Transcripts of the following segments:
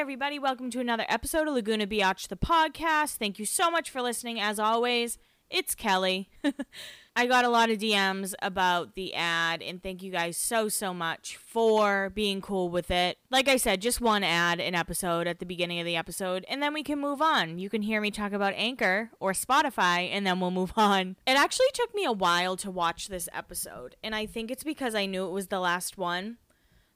everybody. Welcome to another episode of Laguna Biatch, the podcast. Thank you so much for listening. As always, it's Kelly. I got a lot of DMs about the ad, and thank you guys so, so much for being cool with it. Like I said, just one ad an episode at the beginning of the episode, and then we can move on. You can hear me talk about Anchor or Spotify, and then we'll move on. It actually took me a while to watch this episode, and I think it's because I knew it was the last one.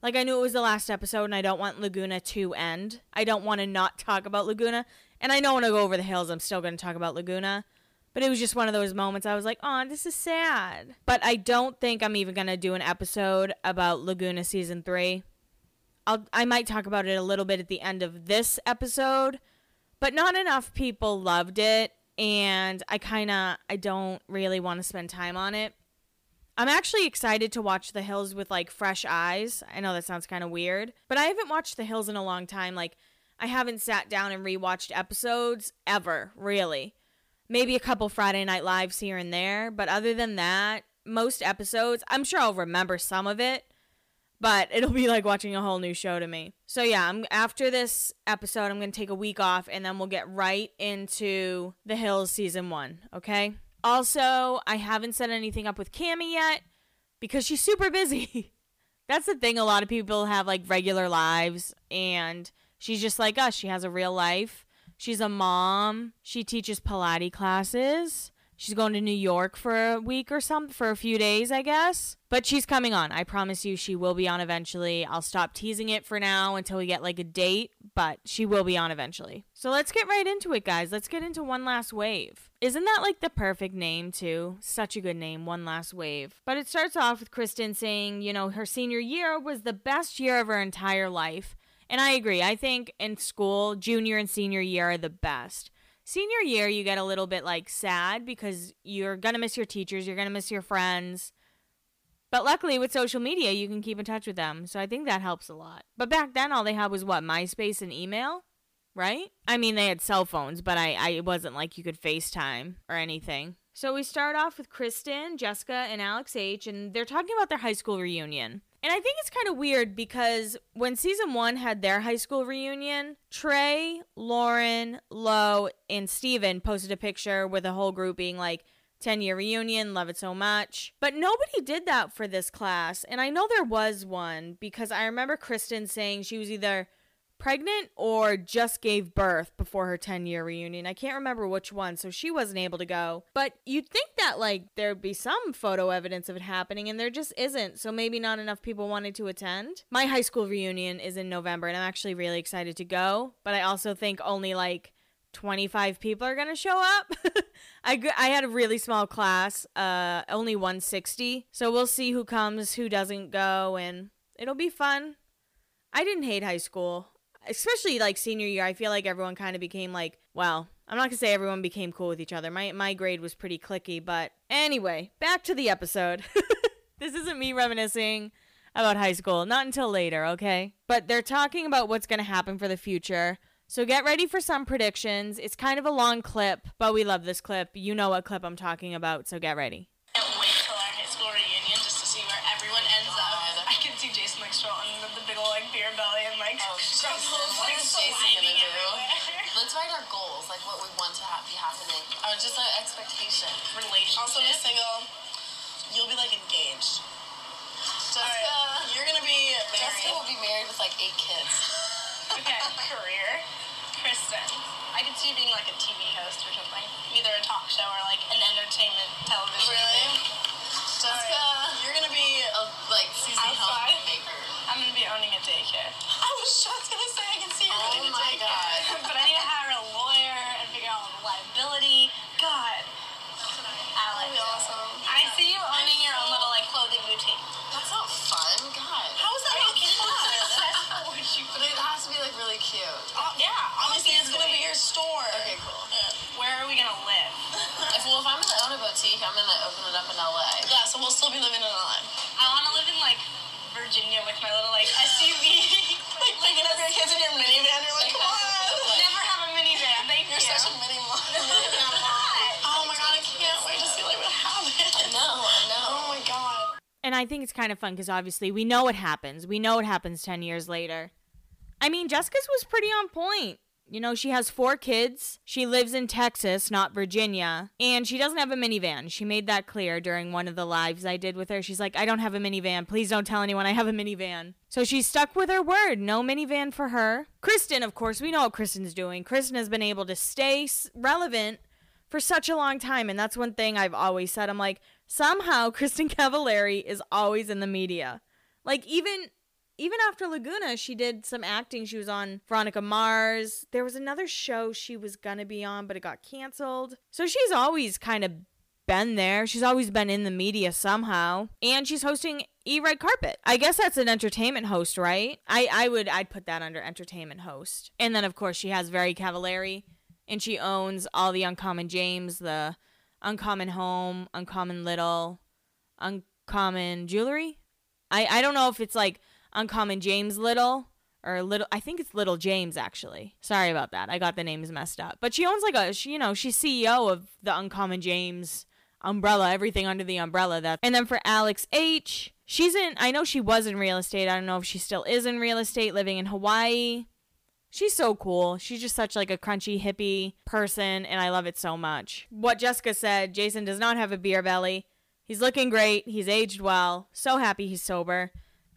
Like I knew it was the last episode and I don't want Laguna to end. I don't want to not talk about Laguna. And I know when I go over the hills I'm still going to talk about Laguna. But it was just one of those moments I was like, "Oh, this is sad." But I don't think I'm even going to do an episode about Laguna season 3. I'll I might talk about it a little bit at the end of this episode, but not enough people loved it and I kind of I don't really want to spend time on it. I'm actually excited to watch The Hills with like fresh eyes. I know that sounds kind of weird, but I haven't watched The Hills in a long time. Like, I haven't sat down and rewatched episodes ever, really. Maybe a couple Friday Night Lives here and there, but other than that, most episodes, I'm sure I'll remember some of it, but it'll be like watching a whole new show to me. So yeah, I'm after this episode, I'm going to take a week off and then we'll get right into The Hills season 1, okay? Also, I haven't set anything up with Cami yet because she's super busy. That's the thing. A lot of people have like regular lives, and she's just like us. She has a real life. She's a mom. She teaches Pilates classes. She's going to New York for a week or something, for a few days, I guess. But she's coming on. I promise you, she will be on eventually. I'll stop teasing it for now until we get like a date, but she will be on eventually. So let's get right into it, guys. Let's get into One Last Wave. Isn't that like the perfect name, too? Such a good name, One Last Wave. But it starts off with Kristen saying, you know, her senior year was the best year of her entire life. And I agree. I think in school, junior and senior year are the best. Senior year, you get a little bit like sad because you're going to miss your teachers, you're going to miss your friends. But luckily, with social media, you can keep in touch with them. So I think that helps a lot. But back then, all they had was what? MySpace and email? Right? I mean, they had cell phones, but I, I it wasn't like you could FaceTime or anything. So we start off with Kristen, Jessica, and Alex H., and they're talking about their high school reunion. And I think it's kind of weird because when season one had their high school reunion, Trey, Lauren, Lo, and Steven posted a picture with the whole group being like, 10 year reunion, love it so much. But nobody did that for this class. And I know there was one because I remember Kristen saying she was either pregnant or just gave birth before her 10 year reunion. I can't remember which one, so she wasn't able to go. But you'd think that, like, there'd be some photo evidence of it happening, and there just isn't. So maybe not enough people wanted to attend. My high school reunion is in November, and I'm actually really excited to go. But I also think only like 25 people are going to show up. I, I had a really small class, uh, only 160. So we'll see who comes, who doesn't go, and it'll be fun. I didn't hate high school especially like senior year, I feel like everyone kind of became like, well, I'm not gonna say everyone became cool with each other. My my grade was pretty clicky, but anyway, back to the episode. this isn't me reminiscing about high school, not until later, okay? But they're talking about what's gonna happen for the future. So get ready for some predictions. It's kind of a long clip, but we love this clip. You know what clip I'm talking about, so get ready. Can't wait till our high school reunion just to see where everyone ends up. Like strolling with the big old like beer belly and like Oh, struggles, like gonna do? Let's write our goals, like what we want to have be happening. Oh, just an expectation. Relationship. Also, you're single. Um, you'll be like engaged. Jessica, Alright, you're gonna be Jessica will be married with like eight kids. okay, career. Kristen. I could see you being like a TV host or something. Either a talk show or like an entertainment television Really? thing. Jessica, You're gonna be. a like Susie Outside? homemaker. I'm gonna be owning a daycare. I was just gonna say I can see you Oh running a my daycare. but I need to hire a lawyer I'm gonna open it up in LA. Yeah, so we'll still be living in LA. I want to live in like Virginia with my little like SUV. Like picking up your kids in your minivan, you're like, come on. Never have a minivan. Thank You're you. such a mini minivan mom. Oh my god, I can't wait to see like what I happens. know, I know. Oh my god. And I think it's kind of fun because obviously we know what happens. We know what happens 10 years later. I mean, Jessica's was pretty on point. You know, she has four kids. She lives in Texas, not Virginia. And she doesn't have a minivan. She made that clear during one of the lives I did with her. She's like, I don't have a minivan. Please don't tell anyone I have a minivan. So she's stuck with her word. No minivan for her. Kristen, of course, we know what Kristen's doing. Kristen has been able to stay relevant for such a long time. And that's one thing I've always said. I'm like, somehow Kristen Cavallari is always in the media. Like, even even after Laguna, she did some acting. She was on Veronica Mars. There was another show she was gonna be on, but it got canceled. So she's always kind of been there. She's always been in the media somehow. And she's hosting E Red Carpet. I guess that's an entertainment host, right? I, I would I'd put that under entertainment host. And then of course she has Very Cavallari and she owns all the Uncommon James, the Uncommon Home, Uncommon Little, Uncommon Jewelry. I, I don't know if it's like Uncommon James Little or Little. I think it's Little James actually. Sorry about that. I got the names messed up. But she owns like a, she, you know, she's CEO of the Uncommon James umbrella, everything under the umbrella. That. And then for Alex H, she's in. I know she was in real estate. I don't know if she still is in real estate, living in Hawaii. She's so cool. She's just such like a crunchy hippie person and I love it so much. What Jessica said, Jason does not have a beer belly. He's looking great. He's aged well. So happy he's sober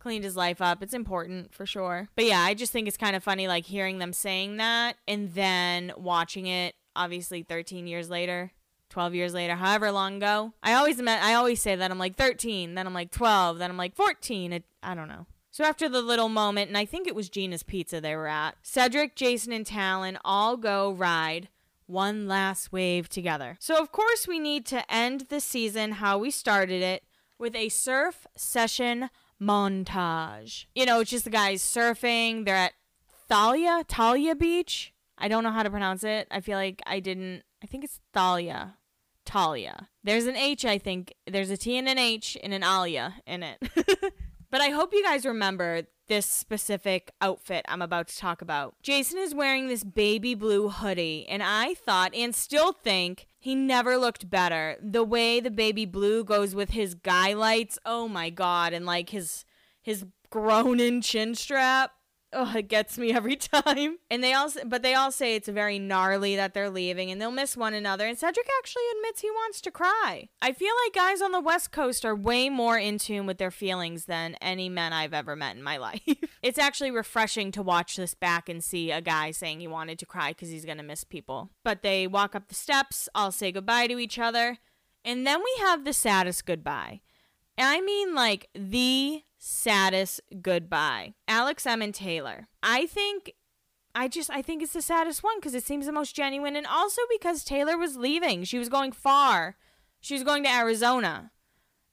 cleaned his life up. It's important for sure. But yeah, I just think it's kind of funny like hearing them saying that and then watching it obviously 13 years later. 12 years later, however long ago. I always I always say that I'm like 13, then I'm like 12, then I'm like 14. It, I don't know. So after the little moment, and I think it was Gina's Pizza they were at, Cedric, Jason, and Talon all go ride one last wave together. So of course we need to end the season how we started it with a surf session montage. You know, it's just the guys surfing. They're at Thalia, Thalia Beach. I don't know how to pronounce it. I feel like I didn't. I think it's Thalia. Talia. There's an H, I think. There's a T and an H and an Alia in it. but I hope you guys remember this specific outfit I'm about to talk about. Jason is wearing this baby blue hoodie, and I thought and still think he never looked better. The way the baby blue goes with his guy lights, oh my god, and like his his grown in chin strap oh, it gets me every time. And they all, but they all say it's very gnarly that they're leaving and they'll miss one another. And Cedric actually admits he wants to cry. I feel like guys on the West Coast are way more in tune with their feelings than any men I've ever met in my life. it's actually refreshing to watch this back and see a guy saying he wanted to cry because he's going to miss people. But they walk up the steps, all say goodbye to each other. And then we have the saddest goodbye. And I mean, like, the saddest goodbye. Alex M and Taylor. I think I just I think it's the saddest one because it seems the most genuine and also because Taylor was leaving. She was going far. She was going to Arizona.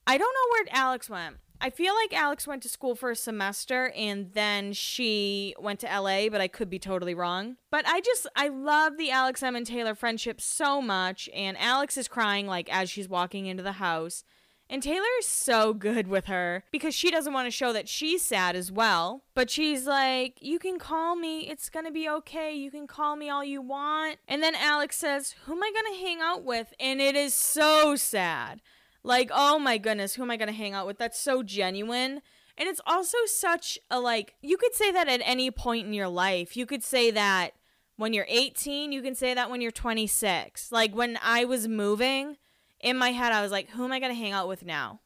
I don't know where Alex went. I feel like Alex went to school for a semester and then she went to LA, but I could be totally wrong. But I just I love the Alex M and Taylor friendship so much and Alex is crying like as she's walking into the house and Taylor is so good with her because she doesn't want to show that she's sad as well. But she's like, You can call me. It's going to be okay. You can call me all you want. And then Alex says, Who am I going to hang out with? And it is so sad. Like, oh my goodness, who am I going to hang out with? That's so genuine. And it's also such a like, you could say that at any point in your life. You could say that when you're 18, you can say that when you're 26. Like, when I was moving, in my head, I was like, who am I going to hang out with now?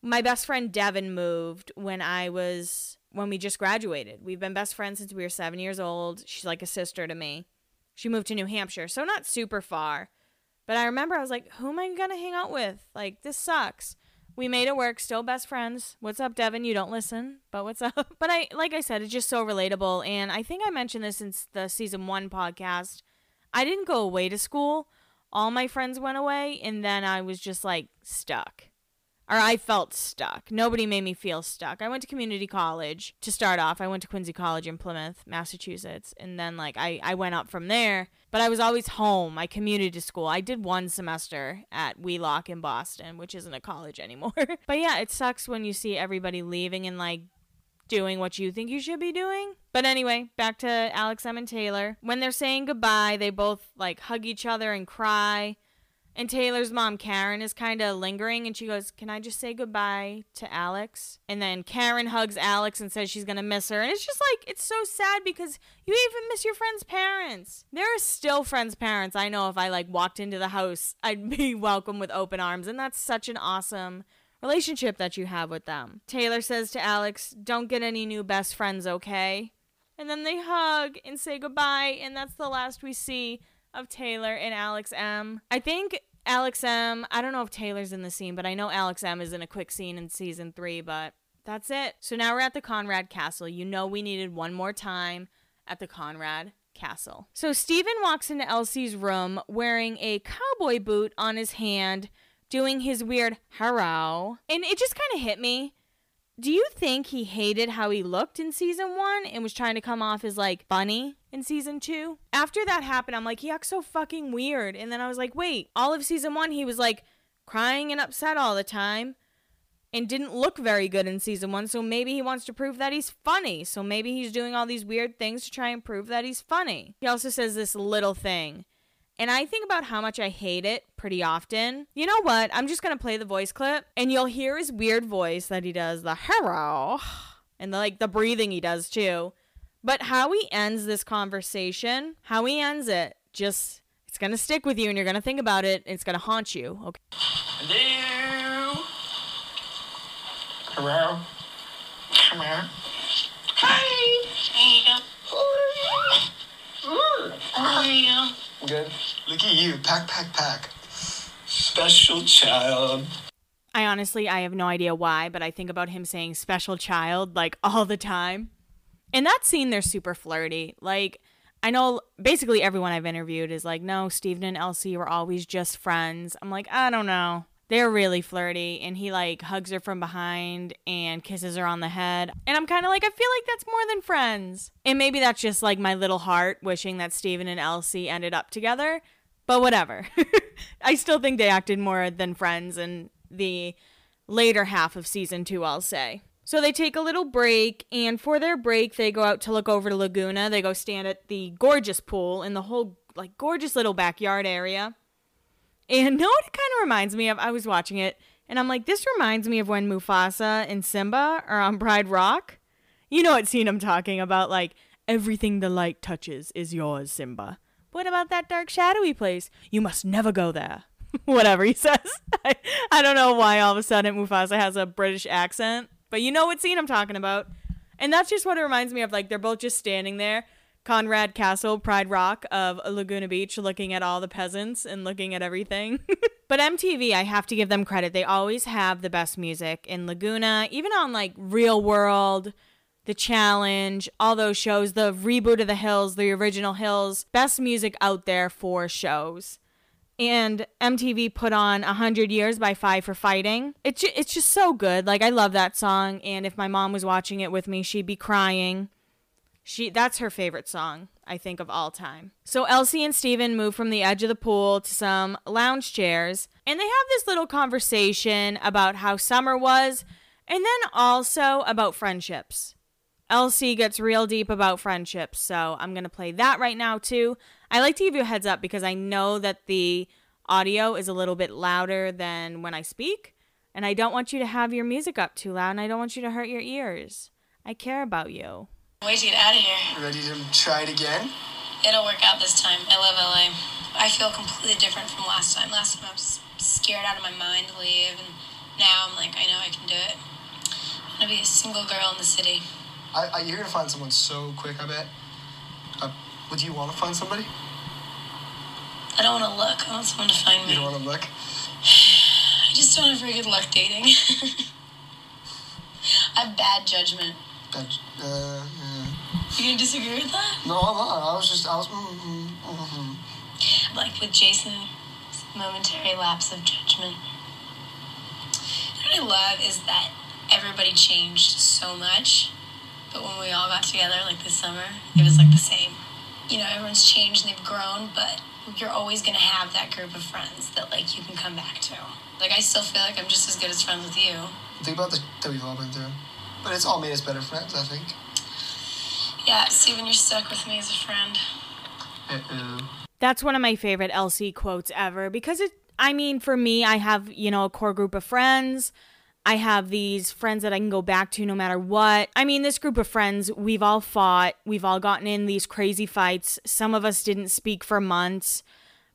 My best friend Devin moved when I was, when we just graduated. We've been best friends since we were seven years old. She's like a sister to me. She moved to New Hampshire, so not super far. But I remember I was like, who am I going to hang out with? Like, this sucks. We made it work, still best friends. What's up, Devin? You don't listen, but what's up? But I, like I said, it's just so relatable. And I think I mentioned this since the season one podcast. I didn't go away to school all my friends went away and then I was just like stuck. Or I felt stuck. Nobody made me feel stuck. I went to community college to start off. I went to Quincy College in Plymouth, Massachusetts. And then like I, I went up from there. But I was always home. I commuted to school. I did one semester at Wheelock in Boston, which isn't a college anymore. but yeah, it sucks when you see everybody leaving and like doing what you think you should be doing. But anyway, back to Alex M and Taylor. When they're saying goodbye, they both like hug each other and cry. And Taylor's mom, Karen, is kind of lingering and she goes, Can I just say goodbye to Alex? And then Karen hugs Alex and says she's going to miss her. And it's just like, it's so sad because you even miss your friend's parents. There are still friends' parents. I know if I like walked into the house, I'd be welcome with open arms. And that's such an awesome relationship that you have with them. Taylor says to Alex, Don't get any new best friends, okay? And then they hug and say goodbye. And that's the last we see of Taylor and Alex M. I think Alex M. I don't know if Taylor's in the scene, but I know Alex M. is in a quick scene in season three, but that's it. So now we're at the Conrad Castle. You know, we needed one more time at the Conrad Castle. So Steven walks into LC's room wearing a cowboy boot on his hand, doing his weird hello. And it just kind of hit me do you think he hated how he looked in season one and was trying to come off as like bunny in season two? After that happened, I'm like, he acts so fucking weird. And then I was like, wait, all of season one, he was like crying and upset all the time and didn't look very good in season one. So maybe he wants to prove that he's funny. So maybe he's doing all these weird things to try and prove that he's funny. He also says this little thing and I think about how much I hate it pretty often. You know what? I'm just going to play the voice clip and you'll hear his weird voice that he does the hello and the, like the breathing he does too. But how he ends this conversation, how he ends it, just it's going to stick with you and you're going to think about it. It's going to haunt you. Okay. Hello. Hello. Hello. Hi. There you go. How are you? Good. Look at you. Pack, pack, pack. Special child. I honestly, I have no idea why, but I think about him saying special child like all the time. In that scene, they're super flirty. Like, I know basically everyone I've interviewed is like, no, Steven and LC were always just friends. I'm like, I don't know. They're really flirty, and he like hugs her from behind and kisses her on the head. And I'm kind of like, I feel like that's more than friends. And maybe that's just like my little heart wishing that Steven and LC ended up together. But whatever. I still think they acted more than friends in the later half of season two, I'll say. So they take a little break, and for their break, they go out to look over to Laguna. They go stand at the gorgeous pool in the whole, like, gorgeous little backyard area. And know what it kind of reminds me of? I was watching it, and I'm like, this reminds me of when Mufasa and Simba are on Pride Rock. You know what scene I'm talking about? Like, everything the light touches is yours, Simba. What about that dark, shadowy place? You must never go there. Whatever he says. I, I don't know why all of a sudden Mufasa has a British accent, but you know what scene I'm talking about. And that's just what it reminds me of. Like, they're both just standing there Conrad Castle, Pride Rock of Laguna Beach, looking at all the peasants and looking at everything. but MTV, I have to give them credit. They always have the best music in Laguna, even on like Real World, The Challenge, all those shows, the reboot of The Hills, the original Hills, best music out there for shows. And MTV put on 100 Years by Five for Fighting. It's, it's just so good. Like, I love that song. And if my mom was watching it with me, she'd be crying she that's her favorite song, I think, of all time. So LC and Steven move from the edge of the pool to some lounge chairs, and they have this little conversation about how summer was, and then also about friendships. LC gets real deep about friendships, so I'm gonna play that right now too. I like to give you a heads up because I know that the audio is a little bit louder than when I speak, and I don't want you to have your music up too loud, and I don't want you to hurt your ears. I care about you. Ways to get out of here. Ready to try it again? It'll work out this time. I love LA. I feel completely different from last time. Last time I was scared out of my mind to leave, and now I'm like, I know I can do it. I'm gonna be a single girl in the city. I, I, you're gonna find someone so quick, I bet. Uh, would you want to find somebody? I don't want to look. I want someone to find me. You don't want to look? I just don't have very good luck dating. I have bad judgment. That, uh, You gonna disagree with that? no, I'm not. I was just, I was. Mm, mm, mm, Like with Jason, momentary lapse of judgment. What I love is that everybody changed so much, but when we all got together, like this summer, it was like the same. You know, everyone's changed and they've grown, but you're always gonna have that group of friends that like you can come back to. Like I still feel like I'm just as good as friends with you. Think about the that we've all been through. But it's all made us better friends, I think. Yeah, Steven, you're stuck with me as a friend. Uh-oh. That's one of my favorite LC quotes ever because it I mean, for me, I have, you know, a core group of friends. I have these friends that I can go back to no matter what. I mean, this group of friends, we've all fought. We've all gotten in these crazy fights. Some of us didn't speak for months,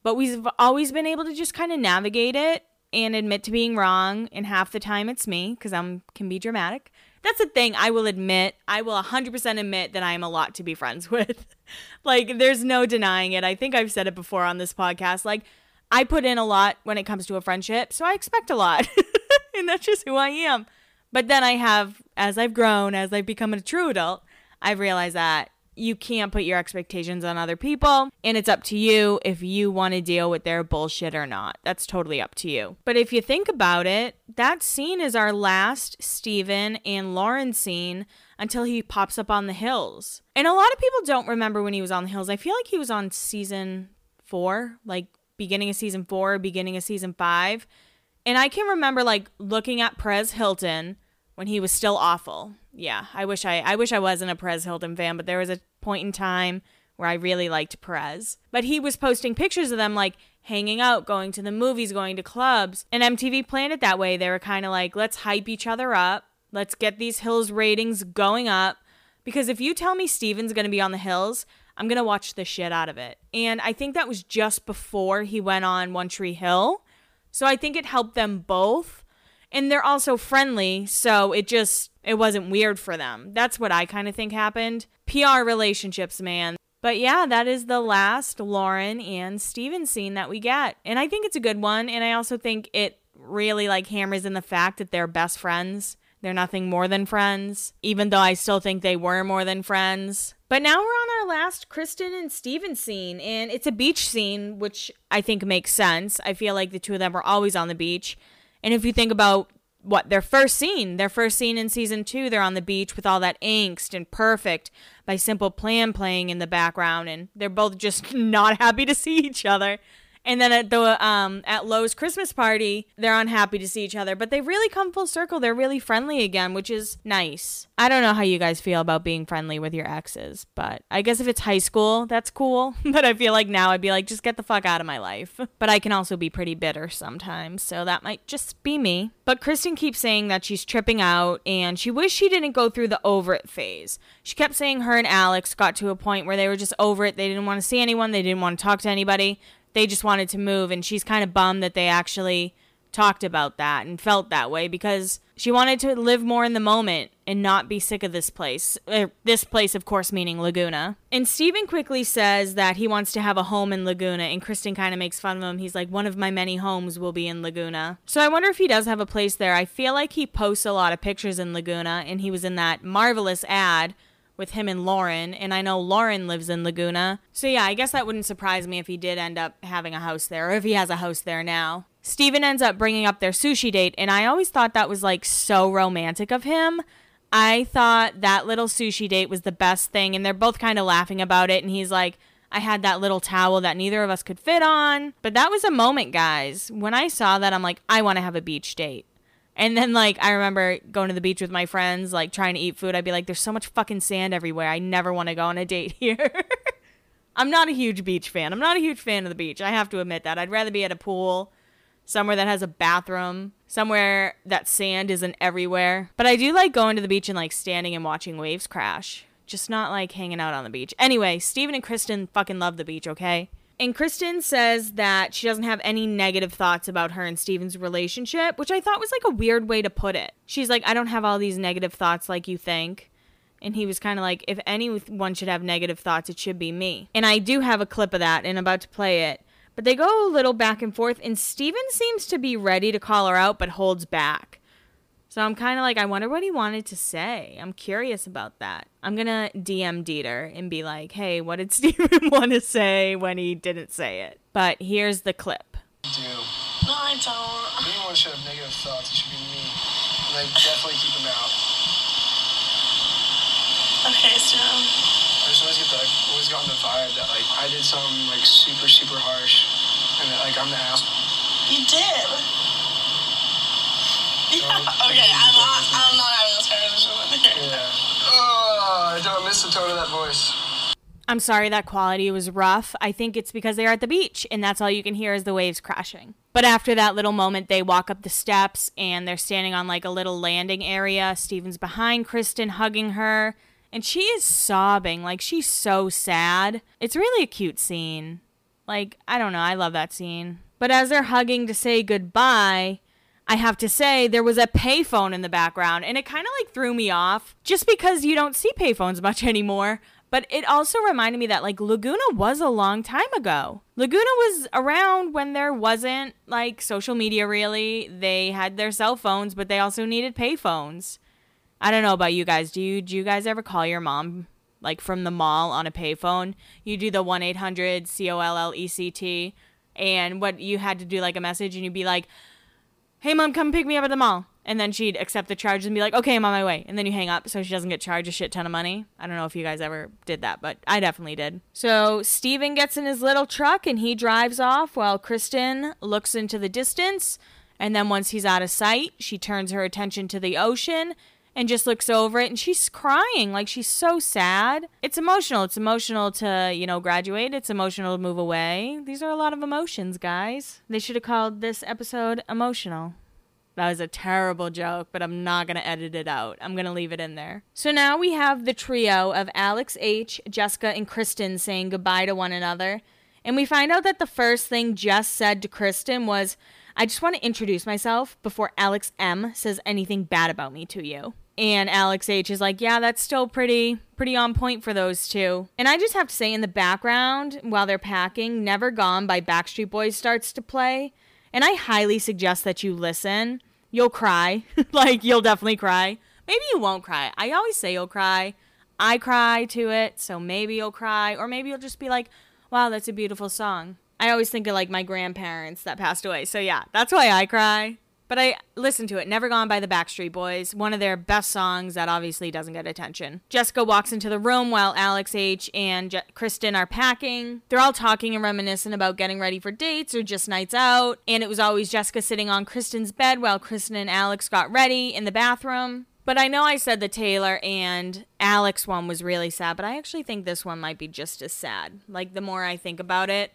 but we've always been able to just kind of navigate it and admit to being wrong. And half the time it's me because I'm can be dramatic. That's the thing. I will admit, I will 100% admit that I am a lot to be friends with. like, there's no denying it. I think I've said it before on this podcast. Like, I put in a lot when it comes to a friendship, so I expect a lot. and that's just who I am. But then I have, as I've grown, as I've become a true adult, I've realized that you can't put your expectations on other people, and it's up to you if you want to deal with their bullshit or not. That's totally up to you. But if you think about it, that scene is our last Steven and Lauren scene until he pops up on the hills. And a lot of people don't remember when he was on the hills. I feel like he was on season four, like beginning of season four, beginning of season five. And I can remember like looking at Perez Hilton when he was still awful. Yeah, I wish I I wish I wasn't a Perez Hilton fan, but there was a point in time where I really liked Perez. But he was posting pictures of them like hanging out, going to the movies, going to clubs. And MTV planned it that way. They were kind of like, let's hype each other up. Let's get these Hills ratings going up. Because if you tell me Steven's going to be on the Hills, I'm going to watch the shit out of it. And I think that was just before he went on One Tree Hill. So I think it helped them both. And they're also friendly, so it just it wasn't weird for them. That's what I kind of think happened. PR relationships, man. But yeah, that is the last Lauren and Steven scene that we get. And I think it's a good one. And I also think it really like hammers in the fact that they're best friends. They're nothing more than friends, even though I still think they were more than friends. But now we're on our last Kristen and Steven scene, and it's a beach scene, which I think makes sense. I feel like the two of them are always on the beach. And if you think about what their first scene, their first scene in season two, they're on the beach with all that angst and perfect by Simple Plan playing in the background, and they're both just not happy to see each other. And then at the um at Lo's Christmas party, they're unhappy to see each other, but they really come full circle. They're really friendly again, which is nice. I don't know how you guys feel about being friendly with your exes, but I guess if it's high school, that's cool. but I feel like now I'd be like, just get the fuck out of my life. But I can also be pretty bitter sometimes, so that might just be me. But Kristen keeps saying that she's tripping out and she wished she didn't go through the over it phase. She kept saying her and Alex got to a point where they were just over it. They didn't want to see anyone, they didn't want to talk to anybody they just wanted to move and she's kind of bummed that they actually talked about that and felt that way because she wanted to live more in the moment and not be sick of this place. Er, this place, of course, meaning Laguna. And Steven quickly says that he wants to have a home in Laguna, and Kristen kind of makes fun of him. He's like, one of my many homes will be in Laguna. So I wonder if he does have a place there. I feel like he posts a lot of pictures in Laguna, and he was in that marvelous ad with him and Lauren, and I know Lauren lives in Laguna. So yeah, I guess that wouldn't surprise me if he did end up having a house there, or if he has a house there now. Steven ends up bringing up their sushi date, and I always thought that was like so romantic of him. I thought that little sushi date was the best thing, and they're both kind of laughing about it, and he's like, I had that little towel that neither of us could fit on. But that was a moment, guys. When I saw that, I'm like, I want to have a beach date. And then like I remember going to the beach with my friends, like trying to eat food. I'd be like, "There's so much fucking sand everywhere. I never want to go on a date here." I'm not a huge beach fan. I'm not a huge fan of the beach. I have to admit that. I'd rather be at a pool, somewhere that has a bathroom, somewhere that sand isn't everywhere. But I do like going to the beach and like standing and watching waves crash. Just not like hanging out on the beach. Anyway, Steven and Kristen fucking love the beach, okay? And Kristen says that she doesn't have any negative thoughts about her and Steven's relationship, which I thought was like a weird way to put it. She's like, I don't have all these negative thoughts like you think. And he was kind of like, if anyone should have negative thoughts, it should be me. And I do have a clip of that and about to play it. But they go a little back and forth, and Steven seems to be ready to call her out, but holds back. So I'm kind of like, I wonder what he wanted to say. I'm curious about that. I'm going to DM Dieter and be like, hey, what did Steven want to say when he didn't say it? But here's the clip. Do. No, I don't. Anyone should have negative thoughts, it should be me. And I definitely keep them out. Okay, so I just always get the, I've always gotten the vibe that like I did something like super, super harsh. And that like I'm the asshole. you did. Yeah. Okay, I'm not. I'm not having this conversation with you. Yeah. Oh, I don't miss the tone of that voice. I'm sorry that quality was rough. I think it's because they're at the beach and that's all you can hear is the waves crashing. But after that little moment, they walk up the steps and they're standing on like a little landing area. Steven's behind Kristen, hugging her, and she is sobbing. Like she's so sad. It's really a cute scene. Like, I don't know. I love that scene. But as they're hugging to say goodbye, I have to say there was a payphone in the background and it kind of like threw me off just because you don't see payphones much anymore. But it also reminded me that like Laguna was a long time ago. Laguna was around when there wasn't like social media really. They had their cell phones, but they also needed payphones. I don't know about you guys. Do you do you guys ever call your mom like from the mall on a payphone? You do the 1-800 C O L L E C T and what you had to do like a message and you'd be like, "Hey mom, come pick me up at the mall." And then she'd accept the charge and be like, "Okay, I'm on my way." And then you hang up so she doesn't get charged a shit ton of money. I don't know if you guys ever did that, but I definitely did. So, Steven gets in his little truck and he drives off while Kristen looks into the distance. And then once he's out of sight, she turns her attention to the ocean and just looks over it and she's crying like she's so sad it's emotional it's emotional to you know graduate it's emotional to move away these are a lot of emotions guys they should have called this episode emotional that was a terrible joke, but I'm not going to edit it out. I'm going to leave it in there. So now we have the trio of Alex H., Jessica, and Kristen saying goodbye to one another. And we find out that the first thing Jess said to Kristen was, I just want to introduce myself before Alex M says anything bad about me to you. And Alex H is like, yeah, that's still pretty pretty on point for those two. And I just have to say in the background while they're packing, Never Gone by Backstreet Boys starts to play. And I highly suggest that you listen. You'll cry. like, you'll definitely cry. Maybe you won't cry. I always say you'll cry. I cry to it, so maybe you'll cry. Or maybe you'll just be like, wow, that's a beautiful song. I always think of like my grandparents that passed away. So yeah, that's why I cry. But I listened to it. Never Gone by the Backstreet Boys. One of their best songs that obviously doesn't get attention. Jessica walks into the room while Alex H. and Je- Kristen are packing. They're all talking and reminiscing about getting ready for dates or just nights out. And it was always Jessica sitting on Kristen's bed while Kristen and Alex got ready in the bathroom. But I know I said the Taylor and Alex one was really sad, but I actually think this one might be just as sad. Like, the more I think about it,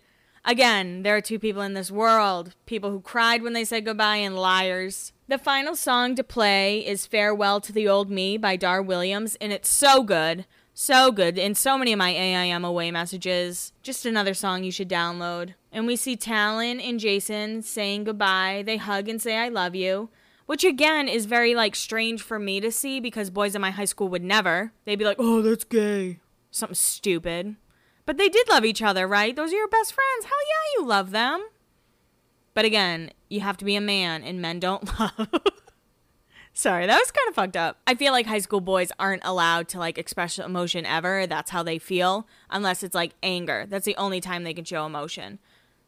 Again, there are two people in this world people who cried when they said goodbye and liars. The final song to play is Farewell to the Old Me by Dar Williams, and it's so good. So good. In so many of my AIM away messages. Just another song you should download. And we see Talon and Jason saying goodbye. They hug and say, I love you. Which again is very like strange for me to see because boys in my high school would never. They'd be like, oh, that's gay. Something stupid. But they did love each other, right? Those are your best friends. Hell yeah, you love them. But again, you have to be a man, and men don't love. Sorry, that was kind of fucked up. I feel like high school boys aren't allowed to like express emotion ever. That's how they feel, unless it's like anger. That's the only time they can show emotion.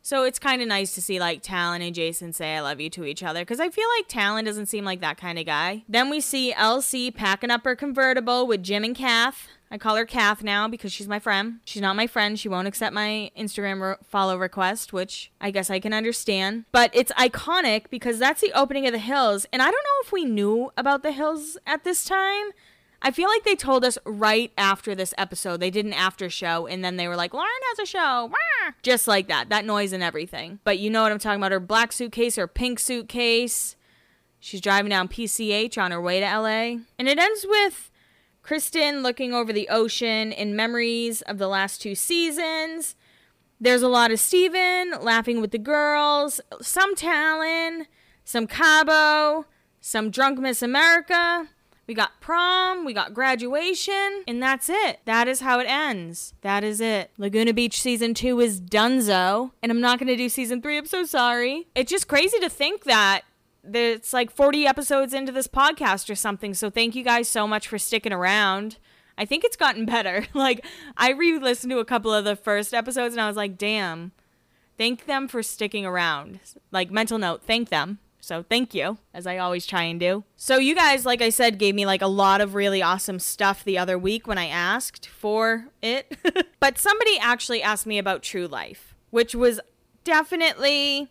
So it's kind of nice to see like Talon and Jason say I love you to each other because I feel like Talon doesn't seem like that kind of guy. Then we see LC packing up her convertible with Jim and Kath. I call her Kath now because she's my friend. She's not my friend. She won't accept my Instagram re- follow request, which I guess I can understand. But it's iconic because that's the opening of the Hills. And I don't know if we knew about the Hills at this time. I feel like they told us right after this episode. They did an after show and then they were like, Lauren has a show. Wah! Just like that. That noise and everything. But you know what I'm talking about her black suitcase her pink suitcase. She's driving down PCH on her way to LA. And it ends with Kristen looking over the ocean in memories of the last two seasons. There's a lot of Steven laughing with the girls, some Talon, some Cabo, some Drunk Miss America. We got prom, we got graduation, and that's it. That is how it ends. That is it. Laguna Beach season two is donezo, and I'm not gonna do season three. I'm so sorry. It's just crazy to think that it's like 40 episodes into this podcast or something. So thank you guys so much for sticking around. I think it's gotten better. like I re-listened to a couple of the first episodes and I was like, "Damn. Thank them for sticking around." Like mental note, thank them. So thank you, as I always try and do. So you guys, like I said, gave me like a lot of really awesome stuff the other week when I asked for it. but somebody actually asked me about True Life, which was definitely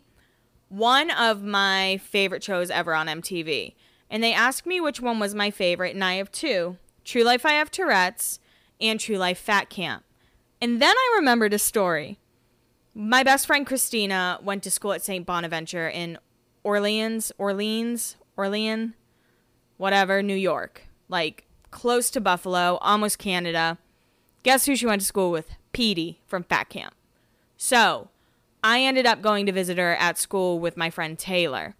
one of my favorite shows ever on MTV. And they asked me which one was my favorite, and I have two True Life I Have Tourette's and True Life Fat Camp. And then I remembered a story. My best friend Christina went to school at St. Bonaventure in Orleans, Orleans, Orleans, whatever, New York. Like close to Buffalo, almost Canada. Guess who she went to school with? Petey from Fat Camp. So, I ended up going to visit her at school with my friend Taylor.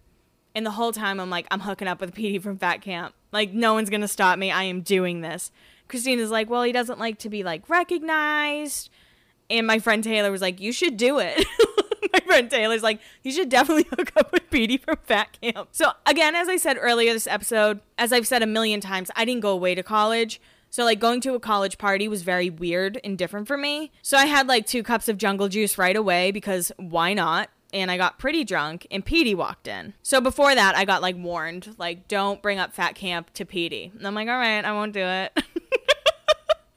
And the whole time I'm like, I'm hooking up with Petey from Fat Camp. Like, no one's gonna stop me. I am doing this. Christina's like, well, he doesn't like to be like recognized. And my friend Taylor was like, you should do it. my friend Taylor's like, you should definitely hook up with Petey from Fat Camp. So again, as I said earlier this episode, as I've said a million times, I didn't go away to college. So like going to a college party was very weird and different for me. So I had like two cups of jungle juice right away because why not? And I got pretty drunk and Petey walked in. So before that, I got like warned, like don't bring up fat camp to Petey. And I'm like, all right, I won't do it.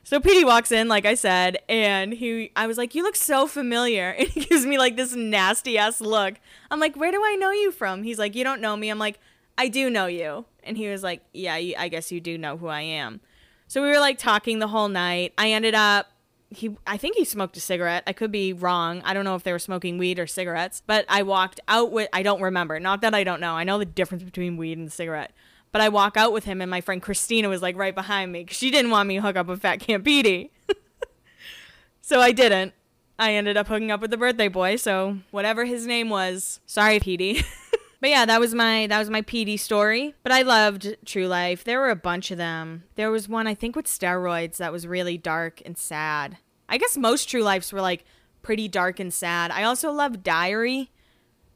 So Petey walks in, like I said, and he I was like, You look so familiar. And he gives me like this nasty ass look. I'm like, Where do I know you from? He's like, You don't know me. I'm like, I do know you. And he was like, Yeah, I guess you do know who I am. So we were like talking the whole night. I ended up he I think he smoked a cigarette. I could be wrong. I don't know if they were smoking weed or cigarettes, but I walked out with I don't remember. Not that I don't know. I know the difference between weed and cigarette. But I walk out with him, and my friend Christina was like right behind me. She didn't want me to hook up with Fat Camp Petey. so I didn't. I ended up hooking up with the birthday boy. So whatever his name was, sorry, Petey. but yeah, that was my that was my Petey story. But I loved True Life. There were a bunch of them. There was one I think with steroids that was really dark and sad. I guess most True Lives were like pretty dark and sad. I also love Diary.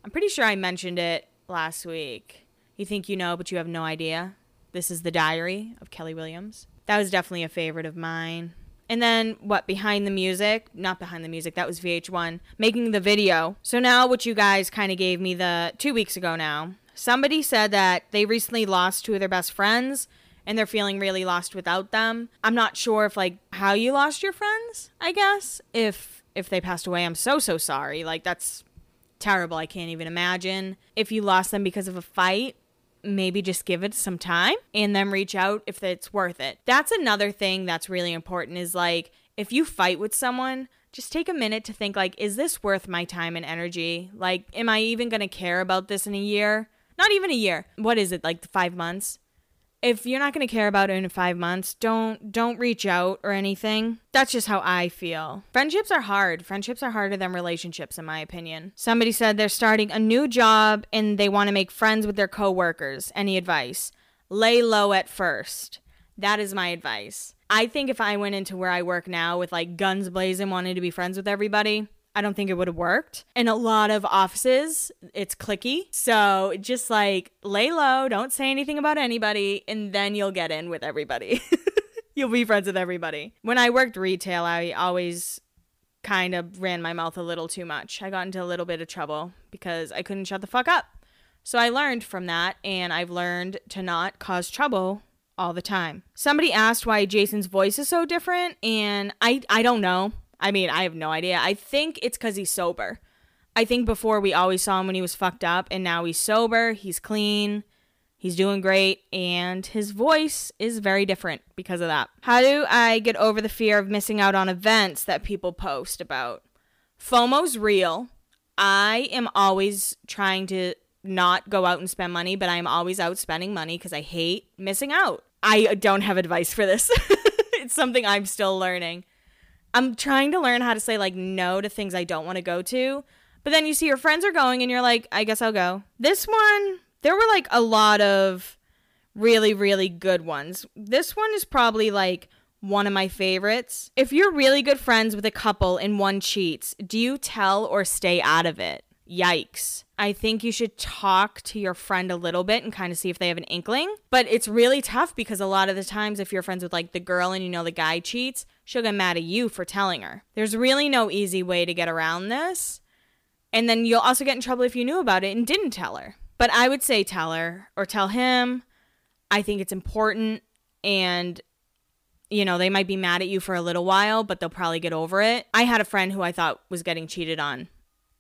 I'm pretty sure I mentioned it last week. You think you know, but you have no idea. This is The Diary of Kelly Williams. That was definitely a favorite of mine. And then what behind the music? Not behind the music. That was VH1 making the video. So now what you guys kind of gave me the 2 weeks ago now. Somebody said that they recently lost two of their best friends and they're feeling really lost without them. I'm not sure if like how you lost your friends, I guess. If if they passed away, I'm so so sorry. Like that's terrible. I can't even imagine. If you lost them because of a fight, maybe just give it some time and then reach out if it's worth it. That's another thing that's really important is like if you fight with someone, just take a minute to think like is this worth my time and energy? Like am I even going to care about this in a year? Not even a year. What is it like 5 months? If you're not going to care about it in five months don't don't reach out or anything. That's just how i feel. Friendships are hard. Friendships are harder than relationships in my opinion. Somebody said they're starting a new job and they want to make friends with their coworkers. Any advice? Lay low at first. That is my advice. I think if i went into where i work now with like guns blazing wanting to be friends with everybody I don't think it would have worked. In a lot of offices, it's clicky. So just like lay low, don't say anything about anybody, and then you'll get in with everybody. you'll be friends with everybody. When I worked retail, I always kind of ran my mouth a little too much. I got into a little bit of trouble because I couldn't shut the fuck up. So I learned from that, and I've learned to not cause trouble all the time. Somebody asked why Jason's voice is so different, and I I don't know. I mean, I have no idea. I think it's because he's sober. I think before we always saw him when he was fucked up, and now he's sober, he's clean, he's doing great, and his voice is very different because of that. How do I get over the fear of missing out on events that people post about? FOMO's real. I am always trying to not go out and spend money, but I'm always out spending money because I hate missing out. I don't have advice for this. it's something I'm still learning. I'm trying to learn how to say like no to things I don't want to go to. But then you see your friends are going and you're like, I guess I'll go. This one, there were like a lot of really, really good ones. This one is probably like one of my favorites. If you're really good friends with a couple and one cheats, do you tell or stay out of it? Yikes. I think you should talk to your friend a little bit and kind of see if they have an inkling. But it's really tough because a lot of the times, if you're friends with like the girl and you know the guy cheats, she'll get mad at you for telling her. There's really no easy way to get around this. And then you'll also get in trouble if you knew about it and didn't tell her. But I would say tell her or tell him. I think it's important and you know, they might be mad at you for a little while, but they'll probably get over it. I had a friend who I thought was getting cheated on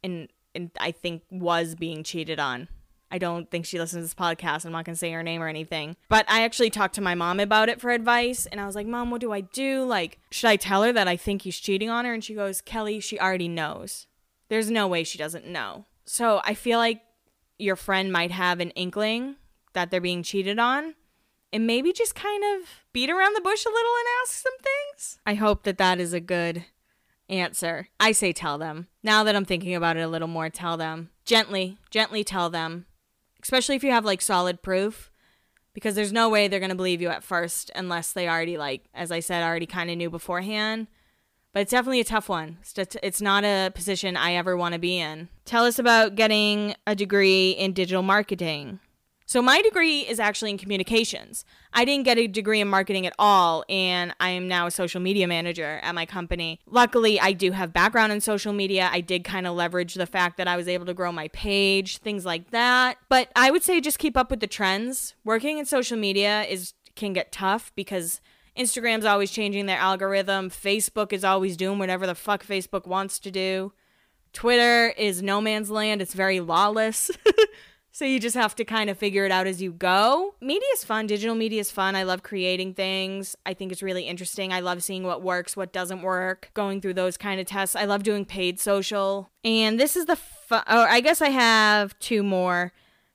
and and I think was being cheated on I don't think she listens to this podcast. I'm not going to say her name or anything. But I actually talked to my mom about it for advice. And I was like, Mom, what do I do? Like, should I tell her that I think he's cheating on her? And she goes, Kelly, she already knows. There's no way she doesn't know. So I feel like your friend might have an inkling that they're being cheated on. And maybe just kind of beat around the bush a little and ask some things. I hope that that is a good answer. I say tell them. Now that I'm thinking about it a little more, tell them. Gently, gently tell them especially if you have like solid proof because there's no way they're going to believe you at first unless they already like as i said already kind of knew beforehand. But it's definitely a tough one. It's not a position i ever want to be in. Tell us about getting a degree in digital marketing so my degree is actually in communications. I didn't get a degree in marketing at all, and I am now a social media manager at my company. Luckily, I do have background in social media. I did kind of leverage the fact that I was able to grow my page, things like that. But I would say just keep up with the trends. Working in social media is can get tough because Instagram's always changing their algorithm. Facebook is always doing whatever the fuck Facebook wants to do. Twitter is no man's land. It's very lawless. So you just have to kind of figure it out as you go. Media is fun. Digital media is fun. I love creating things. I think it's really interesting. I love seeing what works, what doesn't work, going through those kind of tests. I love doing paid social. And this is the, fu- oh, I guess I have two more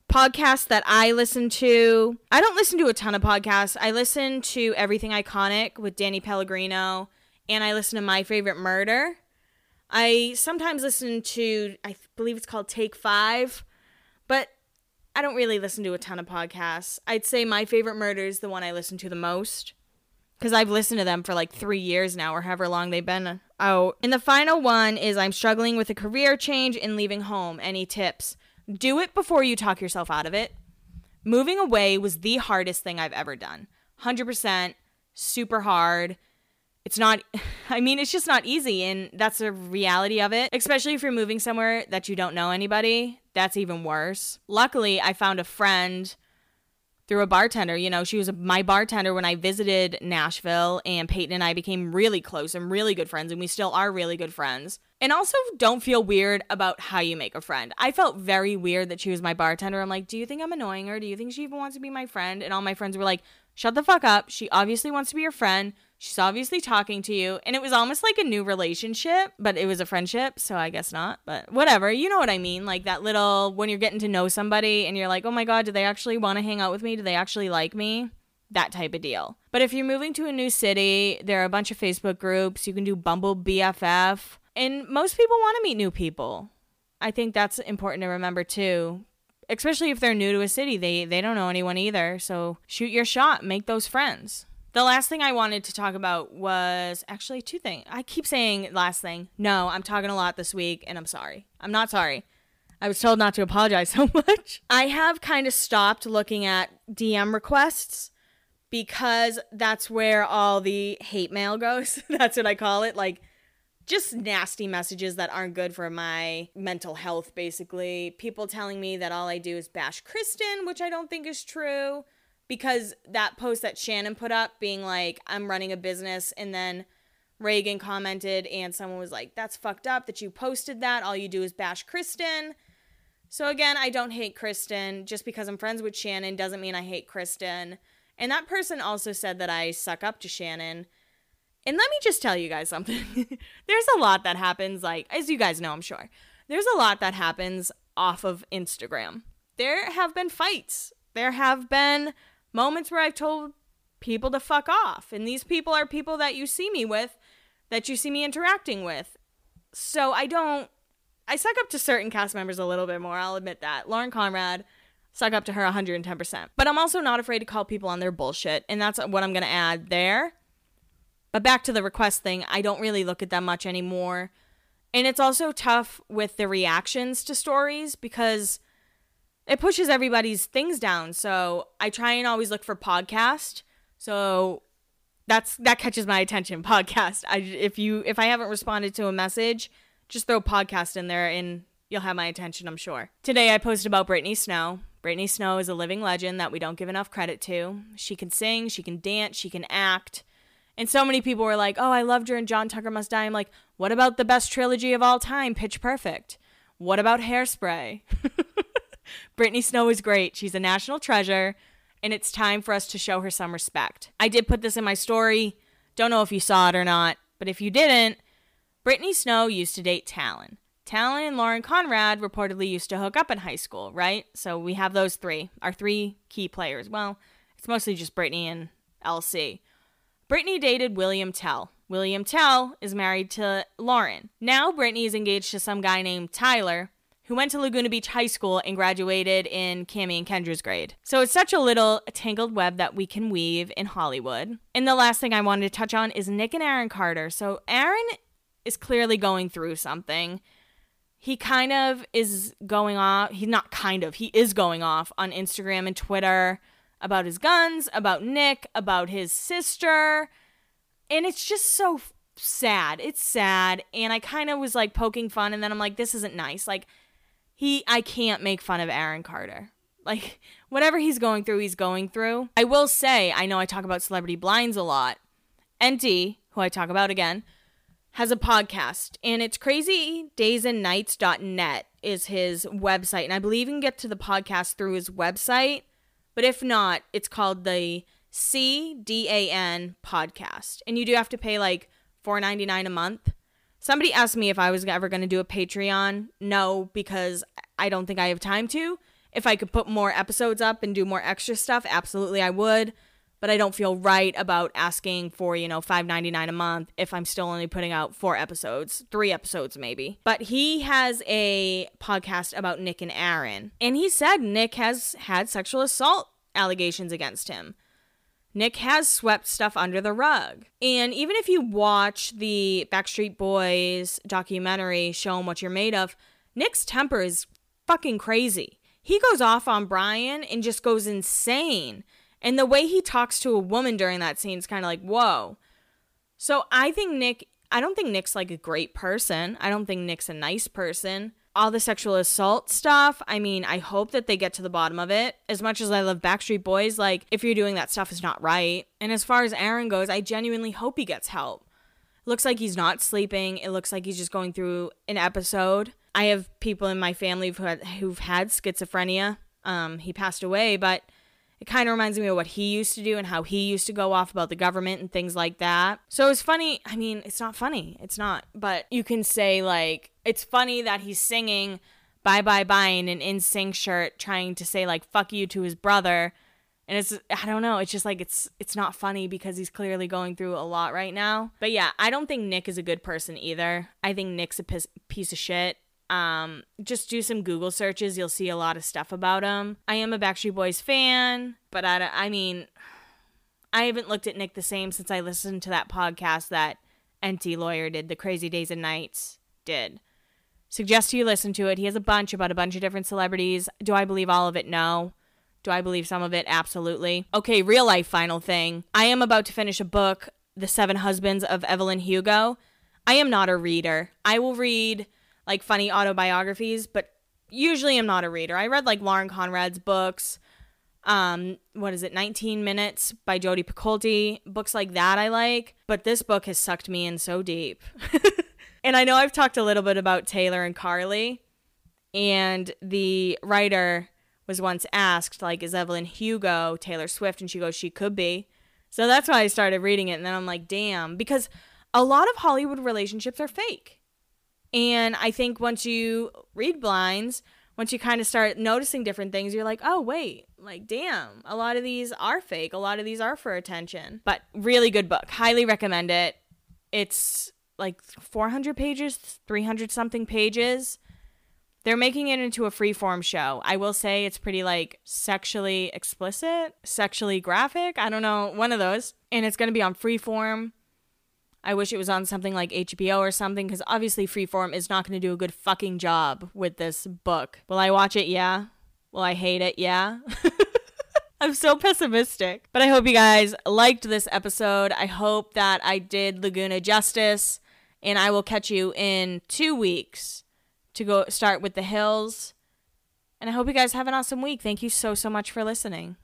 podcasts that I listen to. I don't listen to a ton of podcasts. I listen to Everything Iconic with Danny Pellegrino, and I listen to My Favorite Murder. I sometimes listen to, I believe it's called Take Five, I don't really listen to a ton of podcasts. I'd say my favorite murder is the one I listen to the most because I've listened to them for like three years now or however long they've been out. And the final one is I'm struggling with a career change and leaving home. Any tips? Do it before you talk yourself out of it. Moving away was the hardest thing I've ever done. 100% super hard it's not i mean it's just not easy and that's the reality of it especially if you're moving somewhere that you don't know anybody that's even worse. Luckily i found a friend through a bartender you know she was my bartender when i visited nashville and peyton and i became really close and really good friends and we still are really good friends. And also don't feel weird about how you make a friend. I felt very weird that she was my bartender. I'm like do you think i'm annoying her do you think she even wants to be my friend? And all my friends were like shut the fuck up. She obviously wants to be your friend She's obviously talking to you. And it was almost like a new relationship, but it was a friendship. So I guess not. But whatever. You know what I mean? Like that little, when you're getting to know somebody and you're like, oh my God, do they actually want to hang out with me? Do they actually like me? That type of deal. But if you're moving to a new city, there are a bunch of Facebook groups. You can do Bumble BFF. And most people want to meet new people. I think that's important to remember too especially if they're new to a city they they don't know anyone either so shoot your shot make those friends the last thing I wanted to talk about was actually two things. I keep saying last thing. No, I'm talking a lot this week and I'm sorry. I'm not sorry. I was told not to apologize so much. I have kind of stopped looking at DM requests because that's where all the hate mail goes. that's what I call it. Like, just nasty messages that aren't good for my mental health, basically. People telling me that all I do is bash Kristin, which I don't think is true because that post that Shannon put up being like, I'm running a business, and then Reagan commented, and someone was like, That's fucked up that you posted that. All you do is bash Kristin. So again, I don't hate Kristin. Just because I'm friends with Shannon doesn't mean I hate Kristin. And that person also said that I suck up to Shannon. And let me just tell you guys something. There's a lot that happens, like, as you guys know, I'm sure. There's a lot that happens off of Instagram. There have been fights. There have been moments where I've told people to fuck off. And these people are people that you see me with, that you see me interacting with. So I don't, I suck up to certain cast members a little bit more, I'll admit that. Lauren Conrad, suck up to her 110%. But I'm also not afraid to call people on their bullshit. And that's what I'm going to add there. But back to the request thing, I don't really look at them much anymore. And it's also tough with the reactions to stories because it pushes everybody's things down. So I try and always look for podcast. So that's that catches my attention. Podcast. I if you if I haven't responded to a message, just throw podcast in there and you'll have my attention. I'm sure. Today I posted about Brittany Snow. Brittany Snow is a living legend that we don't give enough credit to. She can sing, she can dance, she can act. And so many people were like, "Oh, I loved her and John Tucker Must Die." I'm like, "What about the best trilogy of all time, Pitch Perfect? What about Hairspray?" Brittany Snow is great. She's a national treasure, and it's time for us to show her some respect. I did put this in my story. Don't know if you saw it or not, but if you didn't, Brittany Snow used to date Talan. Talan and Lauren Conrad reportedly used to hook up in high school, right? So we have those three, our three key players. Well, it's mostly just Brittany and LC. Brittany dated William Tell. William Tell is married to Lauren. Now Brittany is engaged to some guy named Tyler, who went to Laguna Beach High School and graduated in Cami and Kyndra's grade. So it's such a little tangled web that we can weave in Hollywood. And the last thing I wanted to touch on is Nick and Aaron Carter. So Aaron is clearly going through something. He kind of is going off, he's not kind of, he is going off on Instagram and Twitter about his guns, about Nick, about his sister. And it's just so sad. It's sad. And I kind of was like poking fun and then I'm like this isn't nice. Like he I can't make fun of Aaron Carter. Like whatever he's going through, he's going through. I will say, I know I talk about celebrity blinds a lot. Enty, who I talk about again, has a podcast and it's crazydaysandnights.net is his website. And I believe you can get to the podcast through his website. But if not, it's called the CDAN podcast. And you do have to pay like $4.99 a month. Somebody asked me if I was ever going to do a Patreon. No, because I don't think I have time to. If I could put more episodes up and do more extra stuff, absolutely I would but I don't feel right about asking for, you know, $5.99 a month if I'm still only putting out four episodes, three episodes maybe. But he has a podcast about Nick and Aaron, and he said Nick has had sexual assault allegations against him. Nick has swept stuff under the rug. And even if you watch the Backstreet Boys documentary, Show 'em What You're Made of, Nick's temper is fucking crazy. He goes off on Brian and just goes insane. And the way he talks to a woman during that scene is kind of like, whoa. So I think Nick, I don't think Nick's like a great person. I don't think Nick's a nice person. All the sexual assault stuff, I mean, I hope that they get to the bottom of it. As much as I love Backstreet Boys, like, if you're doing that stuff, is not right. And as far as Aaron goes, I genuinely hope he gets help. looks like he's not sleeping. It looks like he's just going through an episode. I have people in my family who've had, who've had schizophrenia. Um, he passed away, but it kind of reminds me of what he used to do and how he used to go off about the government and things like that. So it's funny. I mean, it's not funny. It's not. But you can say, like, it's funny that he's singing Bye Bye Bye in an NSYNC shirt trying to say, like, fuck you to his brother. And it's, I don't know. It's just like, it's, it's not funny because he's clearly going through a lot right now. But yeah, I don't think Nick is a good person either. I think Nick's a piece of shit. Um, just do some Google searches. You'll see a lot of stuff about him. I am a Backstreet Boys fan, but I, I mean, I haven't looked at Nick the same since I listened to that podcast that Enty Lawyer did, The Crazy Days and Nights did. Suggest you listen to it. He has a bunch about a bunch of different celebrities. Do I believe all of it? No. Do I believe some of it? Absolutely. Okay, real life final thing. I am about to finish a book, The Seven Husbands of Evelyn Hugo. I am not a reader. I will read like funny autobiographies, but usually I'm not a reader. I read like Lauren Conrad's books. Um, what is it, 19 Minutes by Jodi Picoult. Books like that I like, but this book has sucked me in so deep. and I know I've talked a little bit about Taylor and Carly, and the writer was once asked, like, is Evelyn Hugo Taylor Swift? And she goes, she could be. So that's why I started reading it. And then I'm like, damn, because a lot of Hollywood relationships are fake. And I think once you read blinds, once you kind of start noticing different things, you're like, oh, wait, like, damn, a lot of these are fake. A lot of these are for attention. But really good book. Highly recommend it. It's like 400 pages, 300 something pages. They're making it into a freeform show. I will say it's pretty like sexually explicit, sexually graphic. I don't know, one of those. And it's going to be on freeform. I wish it was on something like HBO or something because obviously Freeform is not going to do a good fucking job with this book. Will I watch it? Yeah. Will I hate it? Yeah. I'm so pessimistic. But I hope you guys liked this episode. I hope that I did Laguna justice. And I will catch you in two weeks to go start with the hills. And I hope you guys have an awesome week. Thank you so, so much for listening.